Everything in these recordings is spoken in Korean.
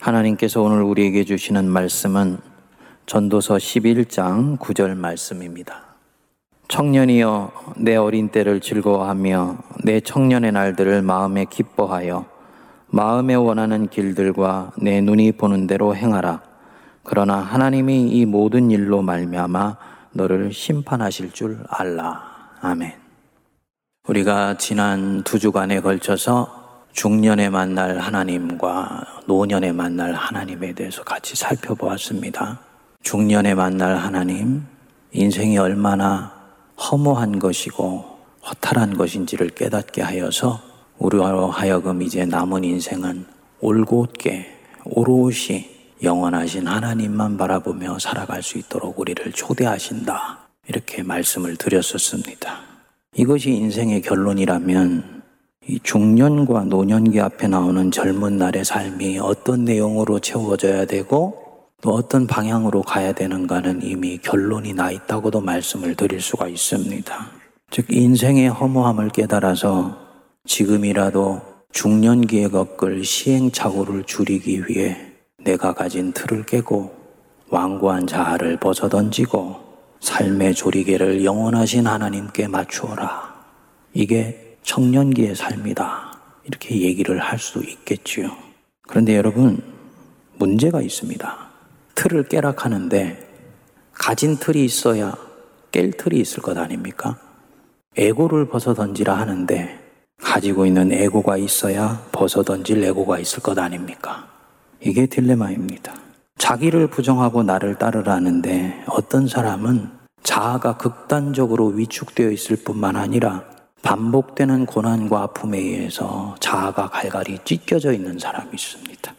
하나님께서 오늘 우리에게 주시는 말씀은 전도서 11장 9절 말씀입니다. 청년이여 내 어린 때를 즐거워하며 내 청년의 날들을 마음에 기뻐하여 마음에 원하는 길들과 내 눈이 보는 대로 행하라. 그러나 하나님이 이 모든 일로 말미암아 너를 심판하실 줄 알라. 아멘. 우리가 지난 두 주간에 걸쳐서 중년에 만날 하나님과 노년에 만날 하나님에 대해서 같이 살펴보았습니다. 중년에 만날 하나님, 인생이 얼마나 허무한 것이고 허탈한 것인지를 깨닫게 하여서 우리로 하여금 이제 남은 인생은 올곧게 오롯이 영원하신 하나님만 바라보며 살아갈 수 있도록 우리를 초대하신다. 이렇게 말씀을 드렸었습니다. 이것이 인생의 결론이라면 이 중년과 노년기 앞에 나오는 젊은 날의 삶이 어떤 내용으로 채워져야 되고 또 어떤 방향으로 가야 되는가는 이미 결론이 나 있다고도 말씀을 드릴 수가 있습니다. 즉, 인생의 허무함을 깨달아서 지금이라도 중년기에 겪을 시행착오를 줄이기 위해 내가 가진 틀을 깨고 완고한 자아를 벗어던지고 삶의 조리개를 영원하신 하나님께 맞추어라. 이게 청년기의 삶이다. 이렇게 얘기를 할 수 있겠지요. 그런데 여러분, 문제가 있습니다. 틀을 깨락하는데 가진 틀이 있어야 깰 틀이 있을 것 아닙니까? 에고를 벗어 던지라 하는데 가지고 있는 에고가 있어야 벗어 던질 에고가 있을 것 아닙니까? 이게 딜레마입니다. 자기를 부정하고 나를 따르라는데 어떤 사람은 자아가 극단적으로 위축되어 있을 뿐만 아니라 반복되는 고난과 아픔에 의해서 자아가 갈갈이 찢겨져 있는 사람이 있습니다.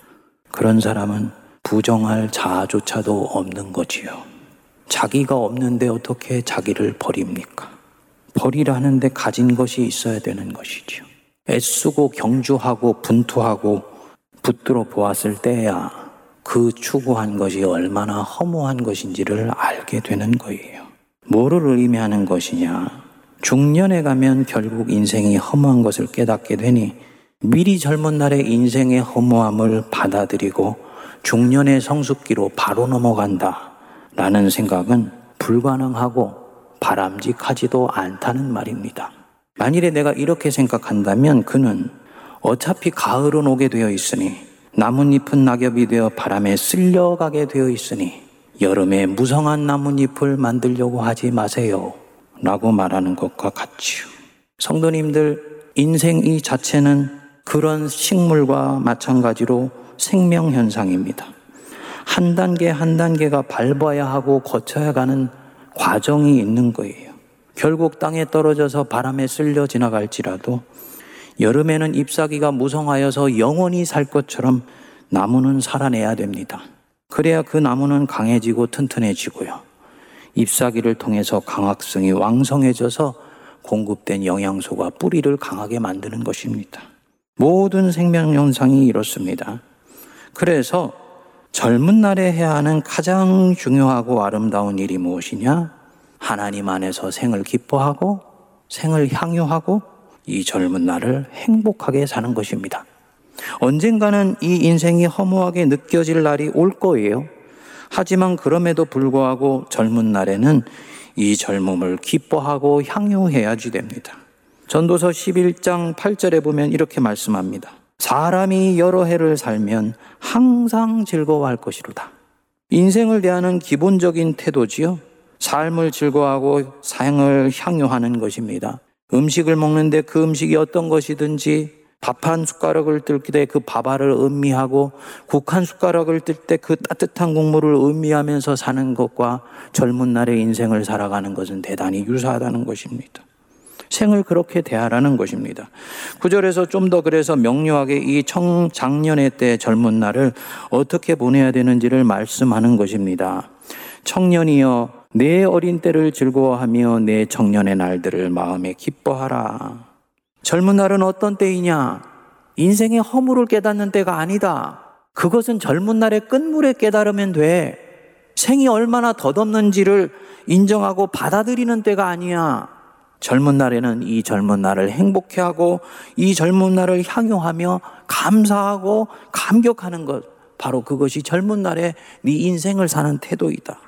그런 사람은 부정할 자아조차도 없는 거지요. 자기가 없는데 어떻게 자기를 버립니까? 버리라는데 가진 것이 있어야 되는 것이지요. 애쓰고 경주하고 분투하고 붙들어 보았을 때야 그 추구한 것이 얼마나 허무한 것인지를 알게 되는 거예요. 뭐를 의미하는 것이냐? 중년에 가면 결국 인생이 허무한 것을 깨닫게 되니 미리 젊은 날의 인생의 허무함을 받아들이고 중년의 성숙기로 바로 넘어간다. 라는 생각은 불가능하고 바람직하지도 않다는 말입니다. 만일에 내가 이렇게 생각한다면 그는 어차피 가을은 오게 되어 있으니 나뭇잎은 낙엽이 되어 바람에 쓸려가게 되어 있으니 여름에 무성한 나뭇잎을 만들려고 하지 마세요. 라고 말하는 것과 같지요. 성도님들, 인생 이 자체는 그런 식물과 마찬가지로 생명현상입니다. 한 단계 한 단계가 밟아야 하고 거쳐야 가는 과정이 있는 거예요. 결국 땅에 떨어져서 바람에 쓸려 지나갈지라도 여름에는 잎사귀가 무성하여서 영원히 살 것처럼 나무는 살아내야 됩니다. 그래야 그 나무는 강해지고 튼튼해지고요. 잎사귀를 통해서 강학성이 왕성해져서 공급된 영양소가 뿌리를 강하게 만드는 것입니다. 모든 생명 현상이 이렇습니다. 그래서 젊은 날에 해야 하는 가장 중요하고 아름다운 일이 무엇이냐? 하나님 안에서 생을 기뻐하고 생을 향유하고 이 젊은 날을 행복하게 사는 것입니다. 언젠가는 이 인생이 허무하게 느껴질 날이 올 거예요. 하지만 그럼에도 불구하고 젊은 날에는 이 젊음을 기뻐하고 향유해야지 됩니다. 전도서 11장 8절에 보면 이렇게 말씀합니다. 사람이 여러 해를 살면 항상 즐거워할 것이로다. 인생을 대하는 기본적인 태도지요. 삶을 즐거워하고 생을 향유하는 것입니다. 음식을 먹는데 그 음식이 어떤 것이든지 밥 한 숟가락을 뜰 때 그 밥알을 음미하고 국 한 숟가락을 뜰 때 그 따뜻한 국물을 음미하면서 사는 것과 젊은 날의 인생을 살아가는 것은 대단히 유사하다는 것입니다. 생을 그렇게 대하라는 것입니다. 구절에서 좀 더 그래서 명료하게 이 청장년의 때 젊은 날을 어떻게 보내야 되는지를 말씀하는 것입니다. 청년이여 내 어린 때를 즐거워하며 내 청년의 날들을 마음에 기뻐하라. 젊은 날은 어떤 때이냐? 인생의 허물을 깨닫는 때가 아니다. 그것은 젊은 날의 끝물에 깨달으면 돼. 생이 얼마나 덧없는지를 인정하고 받아들이는 때가 아니야. 젊은 날에는 이 젊은 날을 행복해하고 이 젊은 날을 향유하며 감사하고 감격하는 것. 바로 그것이 젊은 날에 네 인생을 사는 태도이다.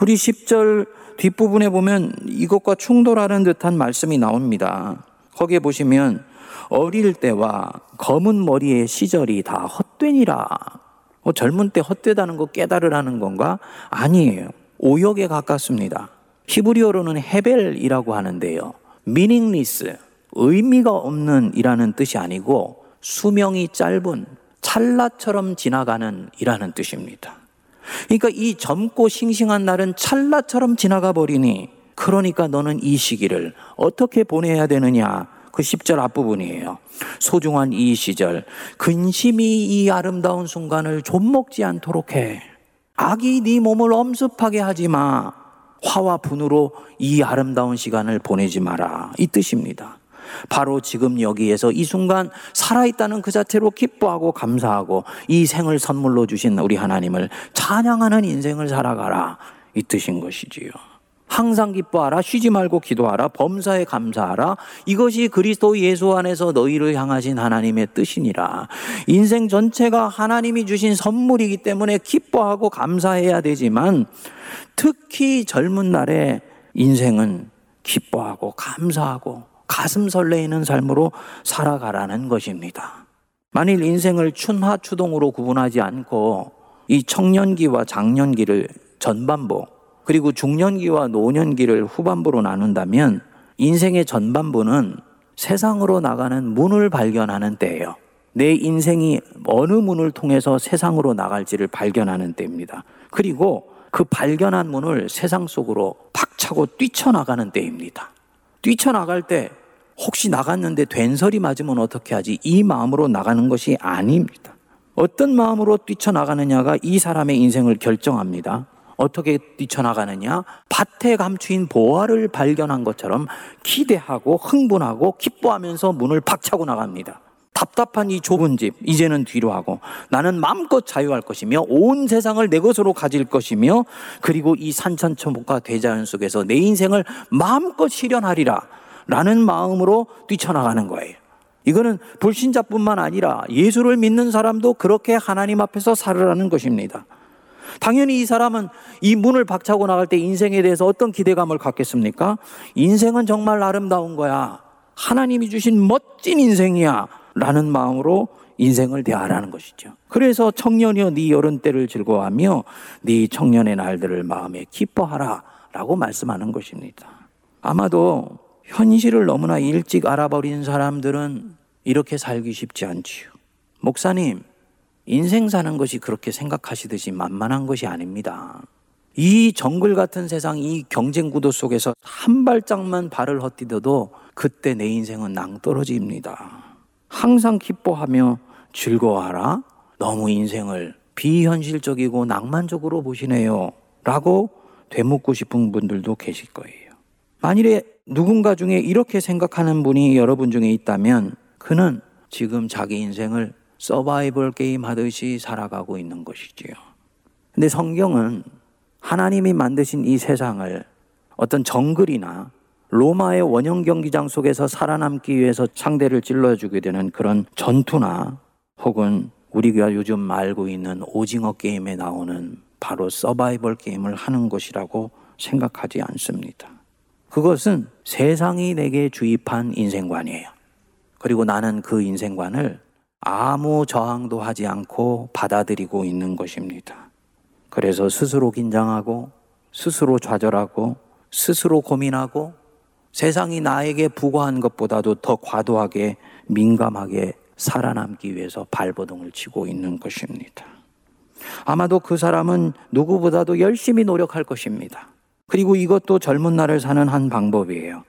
우리 10절 뒷부분에 보면 이것과 충돌하는 듯한 말씀이 나옵니다. 거기에 보시면 어릴 때와 검은 머리의 시절이 다 헛되니라. 뭐 젊은 때 헛되다는 거 깨달으라는 건가? 아니에요. 오역에 가깝습니다. 히브리어로는 헤벨이라고 하는데요. meaningless, 의미가 없는 이라는 뜻이 아니고 수명이 짧은 찰나처럼 지나가는 이라는 뜻입니다. 그러니까 이 젊고 싱싱한 날은 찰나처럼 지나가 버리니 그러니까 너는 이 시기를 어떻게 보내야 되느냐 그 10절 앞부분이에요. 소중한 이 시절, 근심이 이 아름다운 순간을 좀먹지 않도록 해. 악이 네 몸을 엄습하게 하지 마. 화와 분으로 이 아름다운 시간을 보내지 마라. 이 뜻입니다. 바로 지금 여기에서 이 순간 살아있다는 그 자체로 기뻐하고 감사하고 이 생을 선물로 주신 우리 하나님을 찬양하는 인생을 살아가라. 이 뜻인 것이지요. 항상 기뻐하라, 쉬지 말고 기도하라, 범사에 감사하라. 이것이 그리스도 예수 안에서 너희를 향하신 하나님의 뜻이니라. 인생 전체가 하나님이 주신 선물이기 때문에 기뻐하고 감사해야 되지만 특히 젊은 날에 인생은 기뻐하고 감사하고 가슴 설레이는 삶으로 살아가라는 것입니다. 만일 인생을 춘하 추동으로 구분하지 않고 이 청년기와 장년기를 전반부 그리고 중년기와 노년기를 후반부로 나눈다면 인생의 전반부는 세상으로 나가는 문을 발견하는 때예요. 내 인생이 어느 문을 통해서 세상으로 나갈지를 발견하는 때입니다. 그리고 그 발견한 문을 세상 속으로 박차고 뛰쳐나가는 때입니다. 뛰쳐나갈 때 혹시 나갔는데 된설이 맞으면 어떻게 하지? 이 마음으로 나가는 것이 아닙니다. 어떤 마음으로 뛰쳐나가느냐가 이 사람의 인생을 결정합니다. 어떻게 뛰쳐나가느냐? 밭에 감추인 보화를 발견한 것처럼 기대하고 흥분하고 기뻐하면서 문을 박차고 나갑니다. 답답한 이 좁은 집, 이제는 뒤로 하고 나는 마음껏 자유할 것이며 온 세상을 내 것으로 가질 것이며 그리고 이 산천초목과 대자연 속에서 내 인생을 마음껏 실현하리라 라는 마음으로 뛰쳐나가는 거예요. 이거는 불신자뿐만 아니라 예수를 믿는 사람도 그렇게 하나님 앞에서 살으라는 것입니다. 당연히 이 사람은 이 문을 박차고 나갈 때 인생에 대해서 어떤 기대감을 갖겠습니까? 인생은 정말 아름다운 거야. 하나님이 주신 멋진 인생이야. 라는 마음으로 인생을 대하라는 것이죠. 그래서 청년이여 네 여름 때를 즐거워하며 네 청년의 날들을 마음에 기뻐하라 라고 말씀하는 것입니다. 아마도 현실을 너무나 일찍 알아버린 사람들은 이렇게 살기 쉽지 않지요. 목사님, 인생 사는 것이 그렇게 생각하시듯이 만만한 것이 아닙니다. 이 정글 같은 세상, 이 경쟁 구도 속에서 한 발짝만 발을 헛디뎌도 그때 내 인생은 낭떠러집니다. 항상 기뻐하며 즐거워하라. 너무 인생을 비현실적이고 낭만적으로 보시네요. 라고 되묻고 싶은 분들도 계실 거예요. 만일에 누군가 중에 이렇게 생각하는 분이 여러분 중에 있다면 그는 지금 자기 인생을 서바이벌 게임 하듯이 살아가고 있는 것이지요. 근데 성경은 하나님이 만드신 이 세상을 어떤 정글이나 로마의 원형 경기장 속에서 살아남기 위해서 상대를 찔러주게 되는 그런 전투나 혹은 우리가 요즘 알고 있는 오징어 게임에 나오는 바로 서바이벌 게임을 하는 것이라고 생각하지 않습니다. 그것은 세상이 내게 주입한 인생관이에요. 그리고 나는 그 인생관을 아무 저항도 하지 않고 받아들이고 있는 것입니다. 그래서 스스로 긴장하고, 스스로 좌절하고, 스스로 고민하고, 세상이 나에게 부과한 것보다도 더 과도하게 민감하게 살아남기 위해서 발버둥을 치고 있는 것입니다. 아마도 그 사람은 누구보다도 열심히 노력할 것입니다. 그리고 이것도 젊은 날을 사는 한 방법이에요.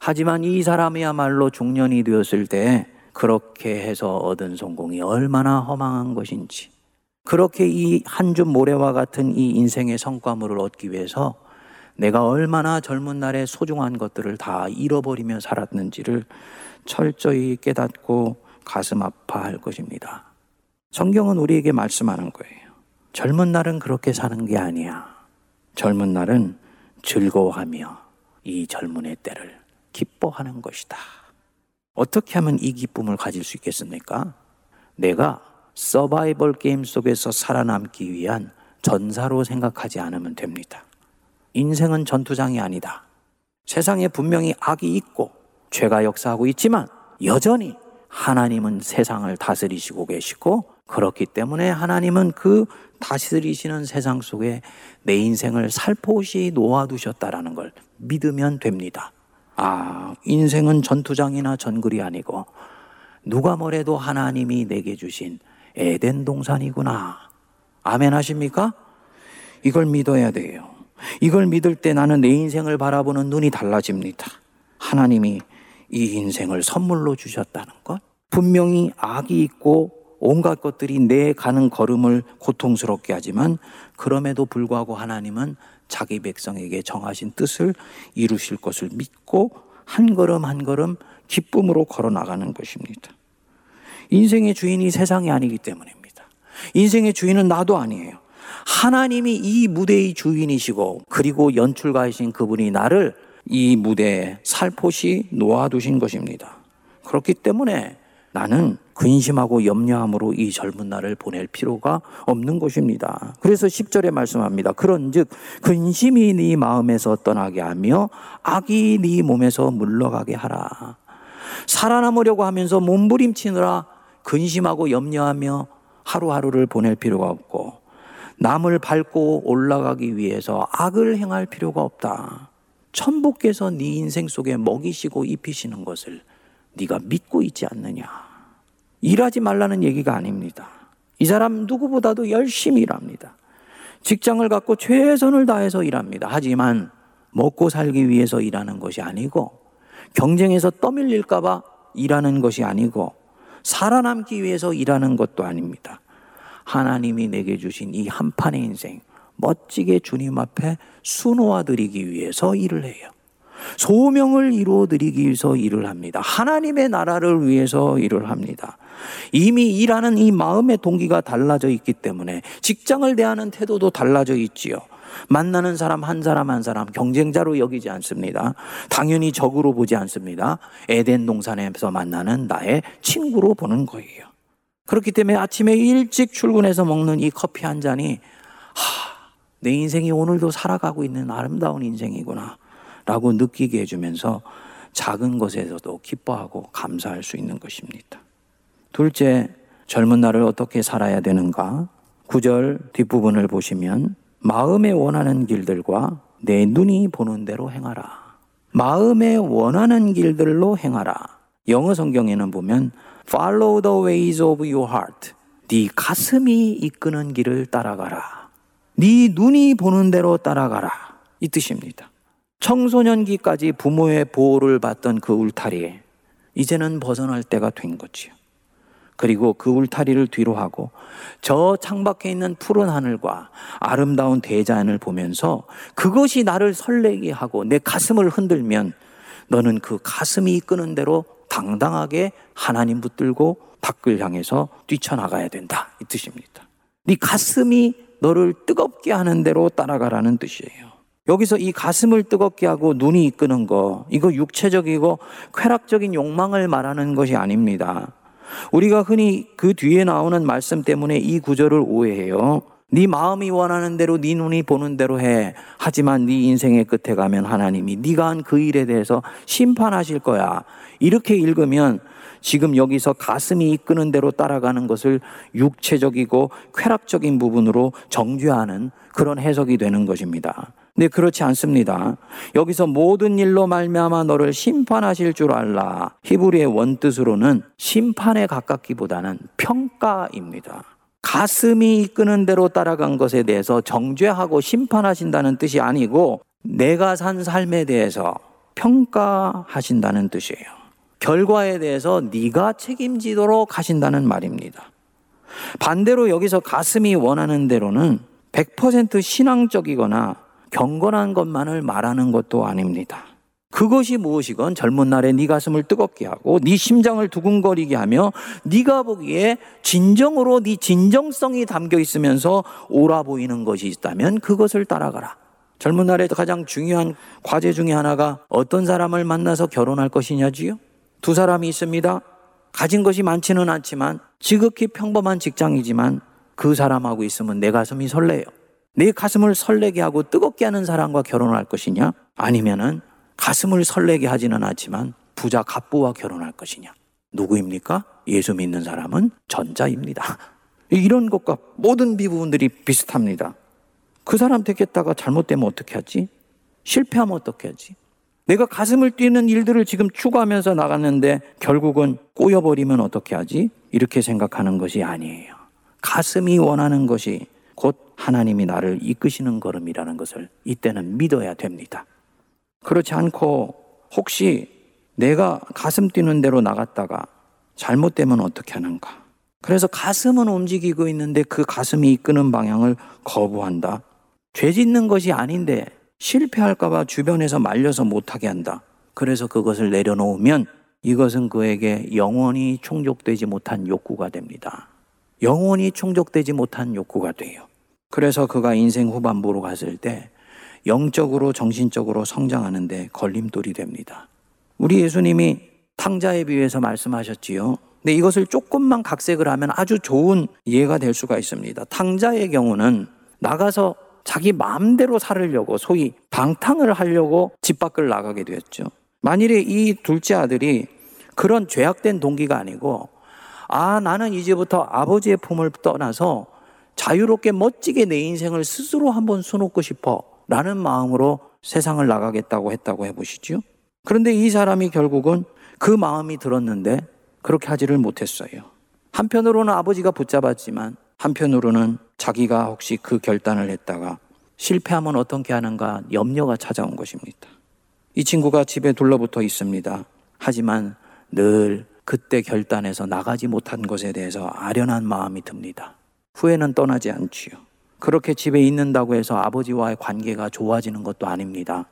하지만 이 사람이야말로 중년이 되었을 때 그렇게 해서 얻은 성공이 얼마나 허망한 것인지, 그렇게 이 한 줌 모래와 같은 이 인생의 성과물을 얻기 위해서 내가 얼마나 젊은 날에 소중한 것들을 다 잃어버리며 살았는지를 철저히 깨닫고 가슴 아파할 것입니다. 성경은 우리에게 말씀하는 거예요. 젊은 날은 그렇게 사는 게 아니야. 젊은 날은 즐거워하며 이 젊은의 때를 기뻐하는 것이다. 어떻게 하면 이 기쁨을 가질 수 있겠습니까? 내가 서바이벌 게임 속에서 살아남기 위한 전사로 생각하지 않으면 됩니다. 인생은 전투장이 아니다. 세상에 분명히 악이 있고 죄가 역사하고 있지만 여전히 하나님은 세상을 다스리시고 계시고 그렇기 때문에 하나님은 그 다스리시는 세상 속에 내 인생을 살포시 놓아두셨다라는 걸 믿으면 됩니다. 아, 인생은 전투장이나 전글이 아니고 누가 뭐래도 하나님이 내게 주신 에덴 동산이구나. 아멘 하십니까? 이걸 믿어야 돼요. 이걸 믿을 때 나는 내 인생을 바라보는 눈이 달라집니다. 하나님이 이 인생을 선물로 주셨다는 것. 분명히 악이 있고 온갖 것들이 내 가는 걸음을 고통스럽게 하지만 그럼에도 불구하고 하나님은 자기 백성에게 정하신 뜻을 이루실 것을 믿고 한 걸음 한 걸음 기쁨으로 걸어 나가는 것입니다. 인생의 주인이 세상이 아니기 때문입니다. 인생의 주인은 나도 아니에요. 하나님이 이 무대의 주인이시고 그리고 연출가이신 그분이 나를 이 무대에 살포시 놓아두신 것입니다. 그렇기 때문에 나는 근심하고 염려함으로 이 젊은 날을 보낼 필요가 없는 것입니다. 그래서 10절에 말씀합니다. 그런즉 근심이 네 마음에서 떠나게 하며 악이 네 몸에서 물러가게 하라. 살아남으려고 하면서 몸부림치느라 근심하고 염려하며 하루하루를 보낼 필요가 없고 남을 밟고 올라가기 위해서 악을 행할 필요가 없다. 천부께서 네 인생 속에 먹이시고 입히시는 것을 네가 믿고 있지 않느냐. 일하지 말라는 얘기가 아닙니다. 이 사람 누구보다도 열심히 일합니다. 직장을 갖고 최선을 다해서 일합니다. 하지만 먹고 살기 위해서 일하는 것이 아니고 경쟁에서 떠밀릴까봐 일하는 것이 아니고 살아남기 위해서 일하는 것도 아닙니다. 하나님이 내게 주신 이 한판의 인생 멋지게 주님 앞에 수놓아 드리기 위해서 일을 해요. 소명을 이루어 드리기 위해서 일을 합니다. 하나님의 나라를 위해서 일을 합니다. 이미 일하는 이 마음의 동기가 달라져 있기 때문에 직장을 대하는 태도도 달라져 있지요. 만나는 사람 한 사람 한 사람 경쟁자로 여기지 않습니다. 당연히 적으로 보지 않습니다. 에덴 동산에서 만나는 나의 친구로 보는 거예요. 그렇기 때문에 아침에 일찍 출근해서 먹는 이 커피 한 잔이 하, 내 인생이 오늘도 살아가고 있는 아름다운 인생이구나 라고 느끼게 해주면서 작은 것에서도 기뻐하고 감사할 수 있는 것입니다. 둘째, 젊은 날을 어떻게 살아야 되는가? 구절 뒷부분을 보시면 마음에 원하는 길들과 내 눈이 보는 대로 행하라. 마음에 원하는 길들로 행하라. 영어 성경에는 보면 Follow the ways of your heart. 네 가슴이 이끄는 길을 따라가라. 네 눈이 보는 대로 따라가라. 이 뜻입니다. 청소년기까지 부모의 보호를 받던 그 울타리에 이제는 벗어날 때가 된 거지요. 그리고 그 울타리를 뒤로 하고 저 창밖에 있는 푸른 하늘과 아름다운 대자연을 보면서 그것이 나를 설레게 하고 내 가슴을 흔들면 너는 그 가슴이 이끄는 대로 당당하게 하나님 붙들고 밖을 향해서 뛰쳐나가야 된다. 이 뜻입니다. 네 가슴이 너를 뜨겁게 하는 대로 따라가라는 뜻이에요. 여기서 이 가슴을 뜨겁게 하고 눈이 이끄는 거, 이거 육체적이고 쾌락적인 욕망을 말하는 것이 아닙니다. 우리가 흔히 그 뒤에 나오는 말씀 때문에 이 구절을 오해해요. 네 마음이 원하는 대로 네 눈이 보는 대로 해. 하지만 네 인생의 끝에 가면 하나님이 네가 한 그 일에 대해서 심판하실 거야. 이렇게 읽으면 지금 여기서 가슴이 이끄는 대로 따라가는 것을 육체적이고 쾌락적인 부분으로 정죄하는 그런 해석이 되는 것입니다. 근데 그렇지 않습니다. 여기서 모든 일로 말미암아 너를 심판하실 줄 알라. 히브리의 원뜻으로는 심판에 가깝기보다는 평가입니다. 가슴이 이끄는 대로 따라간 것에 대해서 정죄하고 심판하신다는 뜻이 아니고 내가 산 삶에 대해서 평가하신다는 뜻이에요. 결과에 대해서 네가 책임지도록 하신다는 말입니다. 반대로 여기서 가슴이 원하는 대로는 100% 신앙적이거나 경건한 것만을 말하는 것도 아닙니다. 그것이 무엇이건 젊은 날에 네 가슴을 뜨겁게 하고 네 심장을 두근거리게 하며 네가 보기에 진정으로 네 진정성이 담겨 있으면서 옳아 보이는 것이 있다면 그것을 따라가라. 젊은 날에 가장 중요한 과제 중에 하나가 어떤 사람을 만나서 결혼할 것이냐지요? 두 사람이 있습니다. 가진 것이 많지는 않지만 지극히 평범한 직장이지만 그 사람하고 있으면 내 가슴이 설레요. 내 가슴을 설레게 하고 뜨겁게 하는 사람과 결혼할 것이냐? 아니면은 가슴을 설레게 하지는 않지만 부자 갑부와 결혼할 것이냐? 누구입니까? 예수 믿는 사람은 전자입니다. 이런 것과 모든 비부분들이 비슷합니다. 그 사람 되겠다가 잘못되면 어떻게 하지? 실패하면 어떻게 하지? 내가 가슴을 뛰는 일들을 지금 추구하면서 나갔는데 결국은 꼬여버리면 어떻게 하지? 이렇게 생각하는 것이 아니에요. 가슴이 원하는 것이 곧 하나님이 나를 이끄시는 걸음이라는 것을 이때는 믿어야 됩니다. 그렇지 않고 혹시 내가 가슴 뛰는 대로 나갔다가 잘못되면 어떻게 하는가? 그래서 가슴은 움직이고 있는데 그 가슴이 이끄는 방향을 거부한다. 죄 짓는 것이 아닌데 실패할까봐 주변에서 말려서 못하게 한다. 그래서 그것을 내려놓으면 이것은 그에게 영원히 충족되지 못한 욕구가 됩니다. 영원히 충족되지 못한 욕구가 돼요. 그래서 그가 인생 후반부로 갔을 때 영적으로 정신적으로 성장하는데 걸림돌이 됩니다. 우리 예수님이 탕자에 비유해서 말씀하셨지요. 근데 이것을 조금만 각색을 하면 아주 좋은 이해가 될 수가 있습니다. 탕자의 경우는 나가서 자기 마음대로 살으려고 소위 방탕을 하려고 집 밖을 나가게 되었죠. 만일에 이 둘째 아들이 그런 죄악된 동기가 아니고 아 나는 이제부터 아버지의 품을 떠나서 자유롭게 멋지게 내 인생을 스스로 한번 수놓고 싶어 라는 마음으로 세상을 나가겠다고 했다고 해보시죠. 그런데 이 사람이 결국은 그 마음이 들었는데 그렇게 하지를 못했어요. 한편으로는 아버지가 붙잡았지만 한편으로는 자기가 혹시 그 결단을 했다가 실패하면 어떻게 하는가 염려가 찾아온 것입니다. 이 친구가 집에 둘러붙어 있습니다. 하지만 늘 그때 결단해서 나가지 못한 것에 대해서 아련한 마음이 듭니다. 후회는 떠나지 않지요. 그렇게 집에 있는다고 해서 아버지와의 관계가 좋아지는 것도 아닙니다.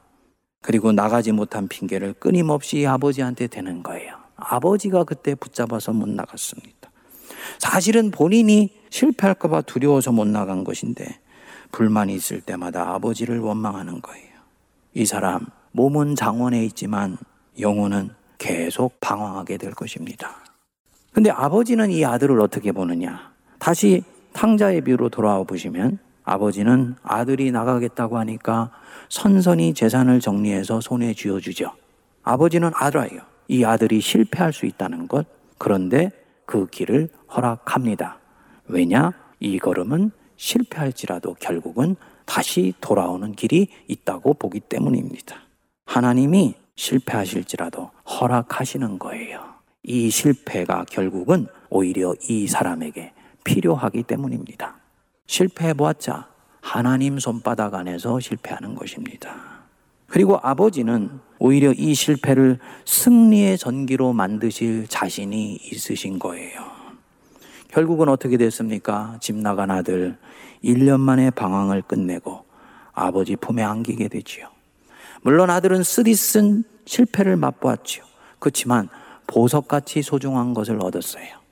그리고 나가지 못한 핑계를 끊임없이 아버지한테 대는 거예요. 아버지가 그때 붙잡아서 못 나갔습니다. 사실은 본인이 실패할까봐 두려워서 못 나간 것인데 불만이 있을 때마다 아버지를 원망하는 거예요. 이 사람 몸은 장원에 있지만 영혼은 계속 방황하게 될 것입니다. 근데 아버지는 이 아들을 어떻게 보느냐? 다시 탕자의 비유로 돌아와 보시면 아버지는 아들이 나가겠다고 하니까 선선히 재산을 정리해서 손에 쥐어주죠. 아버지는 알아요. 이 아들이 실패할 수 있다는 것. 그런데 그 길을 허락합니다. 왜냐? 이 걸음은 실패할지라도 결국은 다시 돌아오는 길이 있다고 보기 때문입니다. 하나님이 실패하실지라도 허락하시는 거예요. 이 실패가 결국은 오히려 이 사람에게 필요하기 때문입니다. 실패해보았자 하나님 손바닥 안에서 실패하는 것입니다. 그리고 아버지는 오히려 이 실패를 승리의 전기로 만드실 자신이 있으신 거예요. 결국은 어떻게 됐습니까? 집 나간 아들 1년 만에 방황을 끝내고 아버지 품에 안기게 되지요. 물론 아들은 쓰디쓴 실패를 맛보았지요. 그렇지만 보석같이 소중한 것을 얻었어요.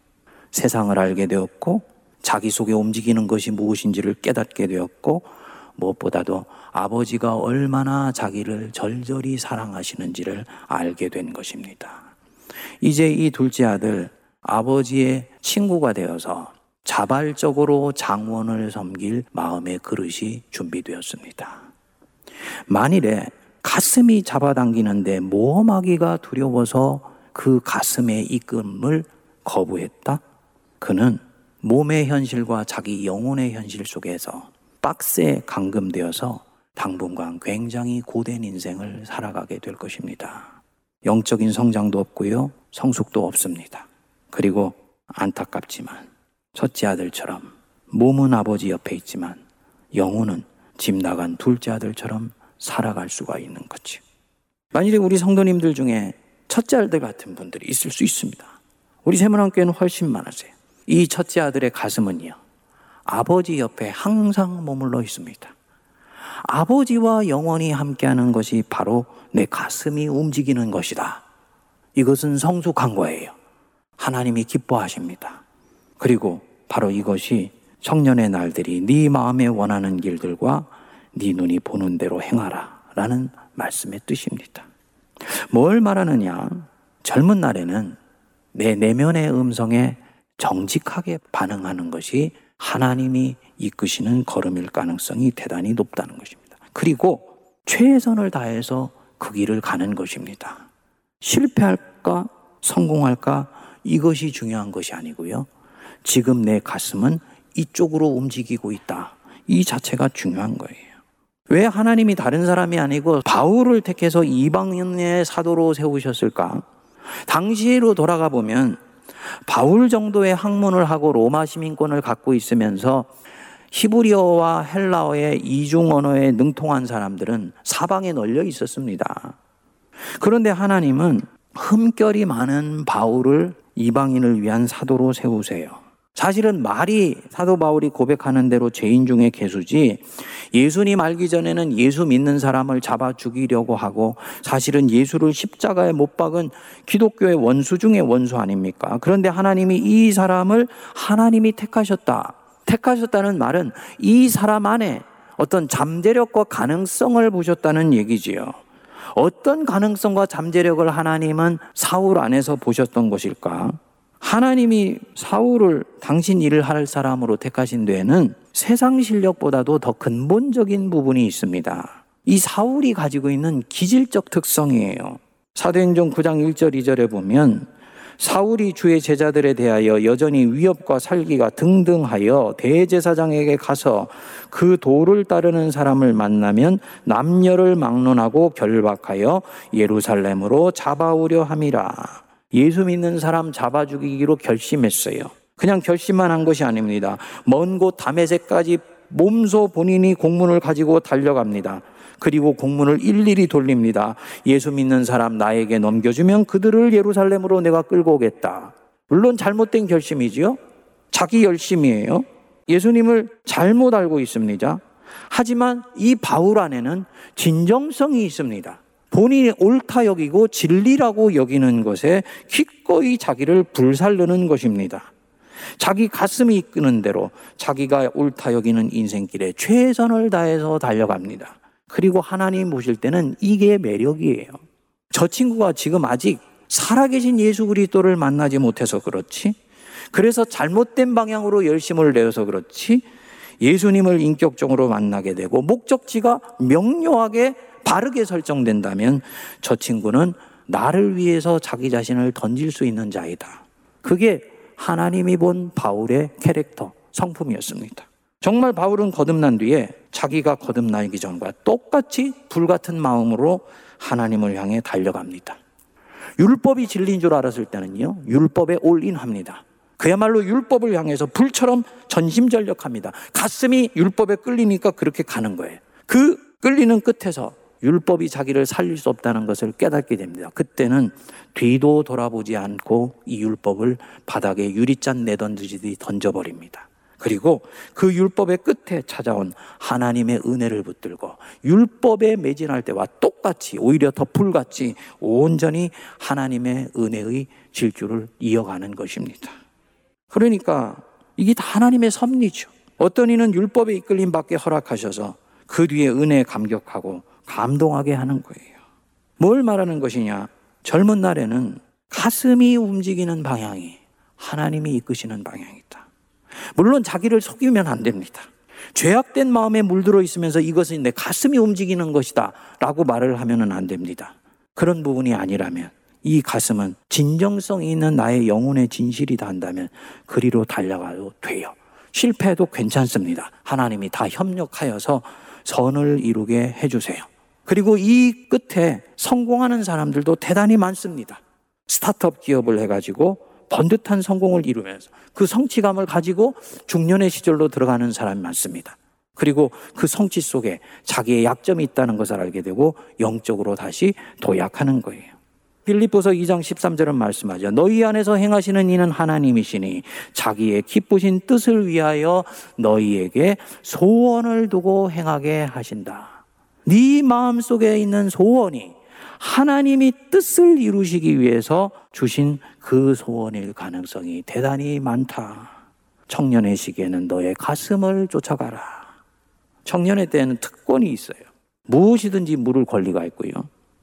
세상을 알게 되었고 자기 속에 움직이는 것이 무엇인지를 깨닫게 되었고 무엇보다도 아버지가 얼마나 자기를 절절히 사랑하시는지를 알게 된 것입니다. 이제 이 둘째 아들 아버지의 친구가 되어서 자발적으로 장원을 섬길 마음의 그릇이 준비되었습니다. 만일에 가슴이 잡아당기는데 모험하기가 두려워서 그 가슴의 이끔을 거부했다? 그는 몸의 현실과 자기 영혼의 현실 속에서 박스에 감금되어서 당분간 굉장히 고된 인생을 살아가게 될 것입니다. 영적인 성장도 없고요, 성숙도 없습니다. 그리고 안타깝지만 첫째 아들처럼 몸은 아버지 옆에 있지만 영혼은 집 나간 둘째 아들처럼 살아갈 수가 있는 거지. 만일에 우리 성도님들 중에 첫째 아들 같은 분들이 있을 수 있습니다. 우리 세문안교회는 훨씬 많으세요. 이 첫째 아들의 가슴은요, 아버지 옆에 항상 머물러 있습니다. 아버지와 영원히 함께하는 것이 바로 내 가슴이 움직이는 것이다. 이것은 성숙한 거예요. 하나님이 기뻐하십니다. 그리고 바로 이것이 청년의 날들이 네 마음에 원하는 길들과 네 눈이 보는 대로 행하라 라는 말씀의 뜻입니다. 뭘 말하느냐? 젊은 날에는 내 내면의 음성에 정직하게 반응하는 것이 하나님이 이끄시는 걸음일 가능성이 대단히 높다는 것입니다. 그리고 최선을 다해서 그 길을 가는 것입니다. 실패할까, 성공할까, 이것이 중요한 것이 아니고요. 지금 내 가슴은 이쪽으로 움직이고 있다. 이 자체가 중요한 거예요. 왜 하나님이 다른 사람이 아니고 바울을 택해서 이방인의 사도로 세우셨을까? 당시로 돌아가 보면 바울 정도의 학문을 하고 로마 시민권을 갖고 있으면서 히브리어와 헬라어의 이중 언어에 능통한 사람들은 사방에 널려 있었습니다. 그런데 하나님은 흠결이 많은 바울을 이방인을 위한 사도로 세우세요. 사실은 말이 사도 바울이 고백하는 대로 죄인 중에 개수지 예수님 알기 전에는 예수 믿는 사람을 잡아 죽이려고 하고 사실은 예수를 십자가에 못 박은 기독교의 원수 중의 원수 아닙니까? 그런데 하나님이 이 사람을 하나님이 택하셨다. 택하셨다는 말은 이 사람 안에 어떤 잠재력과 가능성을 보셨다는 얘기지요. 어떤 가능성과 잠재력을 하나님은 사울 안에서 보셨던 것일까? 하나님이 사울을 당신 일을 할 사람으로 택하신 데에는 세상 실력보다도 더 근본적인 부분이 있습니다. 이 사울이 가지고 있는 기질적 특성이에요. 사도행전 9장 1절 2절에 보면 사울이 주의 제자들에 대하여 여전히 위협과 살기가 등등하여 대제사장에게 가서 그 도를 따르는 사람을 만나면 남녀를 막론하고 결박하여 예루살렘으로 잡아오려 함이라. 예수 믿는 사람 잡아 죽이기로 결심했어요. 그냥 결심만 한 것이 아닙니다. 먼곳 다메섹까지 몸소 본인이 공문을 가지고 달려갑니다. 그리고 공문을 일일이 돌립니다. 예수 믿는 사람 나에게 넘겨주면 그들을 예루살렘으로 내가 끌고 오겠다. 물론 잘못된 결심이지요. 자기 열심이에요. 예수님을 잘못 알고 있습니다. 하지만 이 바울 안에는 진정성이 있습니다. 본인이 옳다 여기고 진리라고 여기는 것에 기꺼이 자기를 불살르는 것입니다. 자기 가슴이 이끄는 대로 자기가 옳다 여기는 인생길에 최선을 다해서 달려갑니다. 그리고 하나님 보실 때는 이게 매력이에요. 저 친구가 지금 아직 살아계신 예수 그리스도를 만나지 못해서 그렇지. 그래서 잘못된 방향으로 열심을 내어서 그렇지. 예수님을 인격적으로 만나게 되고 목적지가 명료하게 바르게 설정된다면 저 친구는 나를 위해서 자기 자신을 던질 수 있는 자이다. 그게 하나님이 본 바울의 캐릭터, 성품이었습니다. 정말 바울은 거듭난 뒤에 자기가 거듭나기 전과 똑같이 불같은 마음으로 하나님을 향해 달려갑니다. 율법이 진리인 줄 알았을 때는요, 율법에 올인합니다. 그야말로 율법을 향해서 불처럼 전심전력합니다. 가슴이 율법에 끌리니까 그렇게 가는 거예요. 그 끌리는 끝에서 율법이 자기를 살릴 수 없다는 것을 깨닫게 됩니다. 그때는 뒤도 돌아보지 않고 이 율법을 바닥에 유리잔 내던지듯이 던져버립니다. 그리고 그 율법의 끝에 찾아온 하나님의 은혜를 붙들고 율법에 매진할 때와 똑같이 오히려 더 불같이 온전히 하나님의 은혜의 질주를 이어가는 것입니다. 그러니까 이게 다 하나님의 섭리죠. 어떤 이는 율법에 이끌림 밖에 허락하셔서 그 뒤에 은혜에 감격하고 감동하게 하는 거예요. 뭘 말하는 것이냐? 젊은 날에는 가슴이 움직이는 방향이 하나님이 이끄시는 방향이다. 물론 자기를 속이면 안 됩니다. 죄악된 마음에 물들어 있으면서 이것은 내 가슴이 움직이는 것이다 라고 말을 하면 안 됩니다. 그런 부분이 아니라면 이 가슴은 진정성이 있는 나의 영혼의 진실이다 한다면 그리로 달려가도 돼요. 실패해도 괜찮습니다. 하나님이 다 협력하여서 선을 이루게 해주세요. 그리고 이 끝에 성공하는 사람들도 대단히 많습니다. 스타트업 기업을 해가지고 번듯한 성공을 이루면서 그 성취감을 가지고 중년의 시절로 들어가는 사람이 많습니다. 그리고 그 성취 속에 자기의 약점이 있다는 것을 알게 되고 영적으로 다시 도약하는 거예요. 빌립보서 2장 13절은 말씀하죠. 너희 안에서 행하시는 이는 하나님이시니 자기의 기쁘신 뜻을 위하여 너희에게 소원을 두고 행하게 하신다. 네 마음 속에 있는 소원이 하나님이 뜻을 이루시기 위해서 주신 그 소원일 가능성이 대단히 많다. 청년의 시기에는 너의 가슴을 쫓아가라. 청년의 때에는 특권이 있어요. 무엇이든지 물을 권리가 있고요.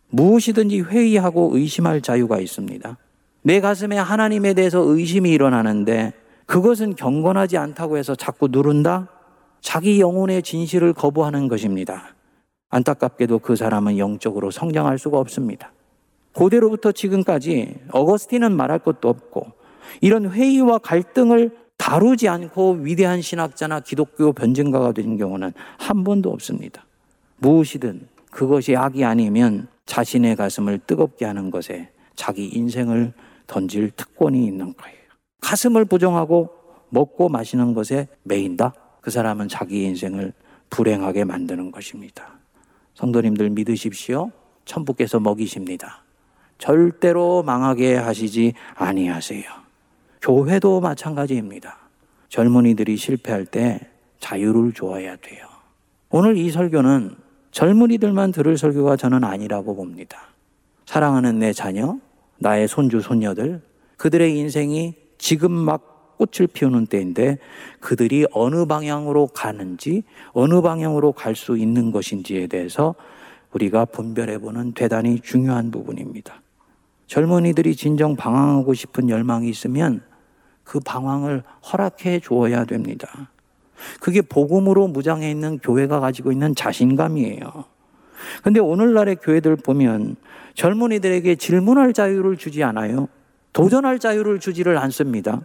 무엇이든지 회의하고 의심할 자유가 있습니다. 내 가슴에 하나님에 대해서 의심이 일어나는데 그것은 경건하지 않다고 해서 자꾸 누른다? 자기 영혼의 진실을 거부하는 것입니다. 안타깝게도 그 사람은 영적으로 성장할 수가 없습니다. 고대로부터 지금까지 어거스틴은 말할 것도 없고 이런 회의와 갈등을 다루지 않고 위대한 신학자나 기독교 변증가가 된 경우는 한 번도 없습니다. 무엇이든 그것이 악이 아니면 자신의 가슴을 뜨겁게 하는 것에 자기 인생을 던질 특권이 있는 거예요. 가슴을 부정하고 먹고 마시는 것에 매인다? 그 사람은 자기 인생을 불행하게 만드는 것입니다. 성도님들 믿으십시오. 천부께서 먹이십니다. 절대로 망하게 하시지 아니하세요. 교회도 마찬가지입니다. 젊은이들이 실패할 때 자유를 줘야 돼요. 오늘 이 설교는 젊은이들만 들을 설교가 저는 아니라고 봅니다. 사랑하는 내 자녀, 나의 손주, 손녀들, 그들의 인생이 지금 막 꽃을 피우는 때인데 그들이 어느 방향으로 가는지, 어느 방향으로 갈 수 있는 것인지에 대해서 우리가 분별해 보는 대단히 중요한 부분입니다. 젊은이들이 진정 방황하고 싶은 열망이 있으면 그 방황을 허락해 주어야 됩니다. 그게 복음으로 무장해 있는 교회가 가지고 있는 자신감이에요. 근데 오늘날의 교회들 보면 젊은이들에게 질문할 자유를 주지 않아요. 도전할 자유를 주지를 않습니다.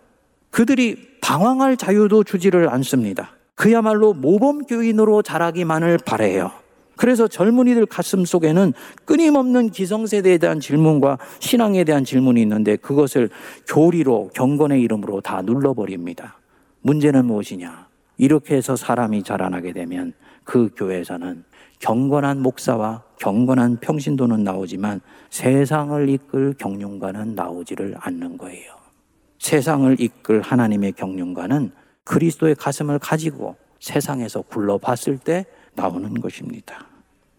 그들이 방황할 자유도 주지를 않습니다. 그야말로 모범 교인으로 자라기만을 바래요. 그래서 젊은이들 가슴 속에는 끊임없는 기성세대에 대한 질문과 신앙에 대한 질문이 있는데 그것을 교리로 경건의 이름으로 다 눌러버립니다. 문제는 무엇이냐? 이렇게 해서 사람이 자라나게 되면 그 교회에서는 경건한 목사와 경건한 평신도는 나오지만 세상을 이끌 경륜가는 나오지를 않는 거예요. 세상을 이끌 하나님의 경륜가는 그리스도의 가슴을 가지고 세상에서 굴러봤을 때 나오는 것입니다.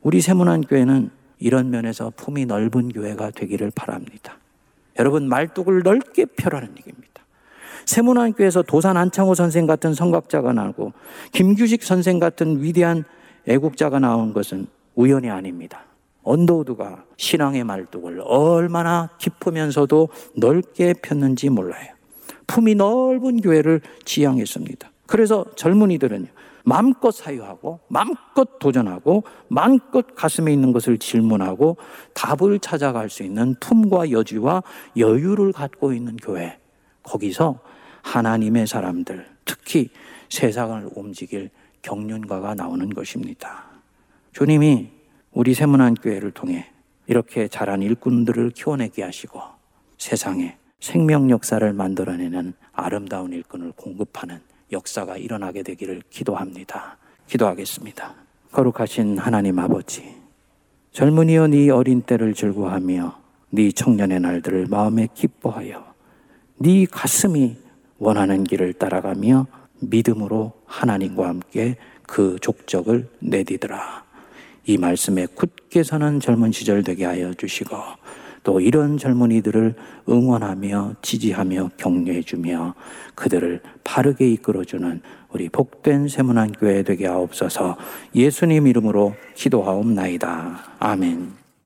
우리 세문안 교회는 이런 면에서 품이 넓은 교회가 되기를 바랍니다. 여러분 말뚝을 넓게 펴라는 얘기입니다. 세문안 교회에서 도산 안창호 선생 같은 성각자가 나오고 김규식 선생 같은 위대한 애국자가 나온 것은 우연이 아닙니다. 언더우드가 신앙의 말뚝을 얼마나 깊으면서도 넓게 폈는지 몰라요. 품이 넓은 교회를 지향했습니다. 그래서 젊은이들은요, 마음껏 사유하고 마음껏 도전하고 마음껏 가슴에 있는 것을 질문하고 답을 찾아갈 수 있는 품과 여지와 여유를 갖고 있는 교회. 거기서 하나님의 사람들, 특히 세상을 움직일 경륜가가 나오는 것입니다. 주님이 우리 세문안 교회를 통해 이렇게 자란 일꾼들을 키워내게 하시고 세상에 생명 역사를 만들어내는 아름다운 일꾼을 공급하는 역사가 일어나게 되기를 기도합니다. 기도하겠습니다. 거룩하신 하나님 아버지, 젊은이여 네 어린 때를 즐거하며 네 청년의 날들을 마음에 기뻐하여 네 가슴이 원하는 길을 따라가며 믿음으로 하나님과 함께 그 족적을 내디더라. 이 말씀에 굳게 서는 젊은 시절 되게 하여 주시고 또 이런 젊은이들을 응원하며 지지하며 격려해 주며 그들을 바르게 이끌어 주는 우리 복된 세문안 교회 되게 하옵소서 예수님 이름으로 기도하옵나이다. 아멘.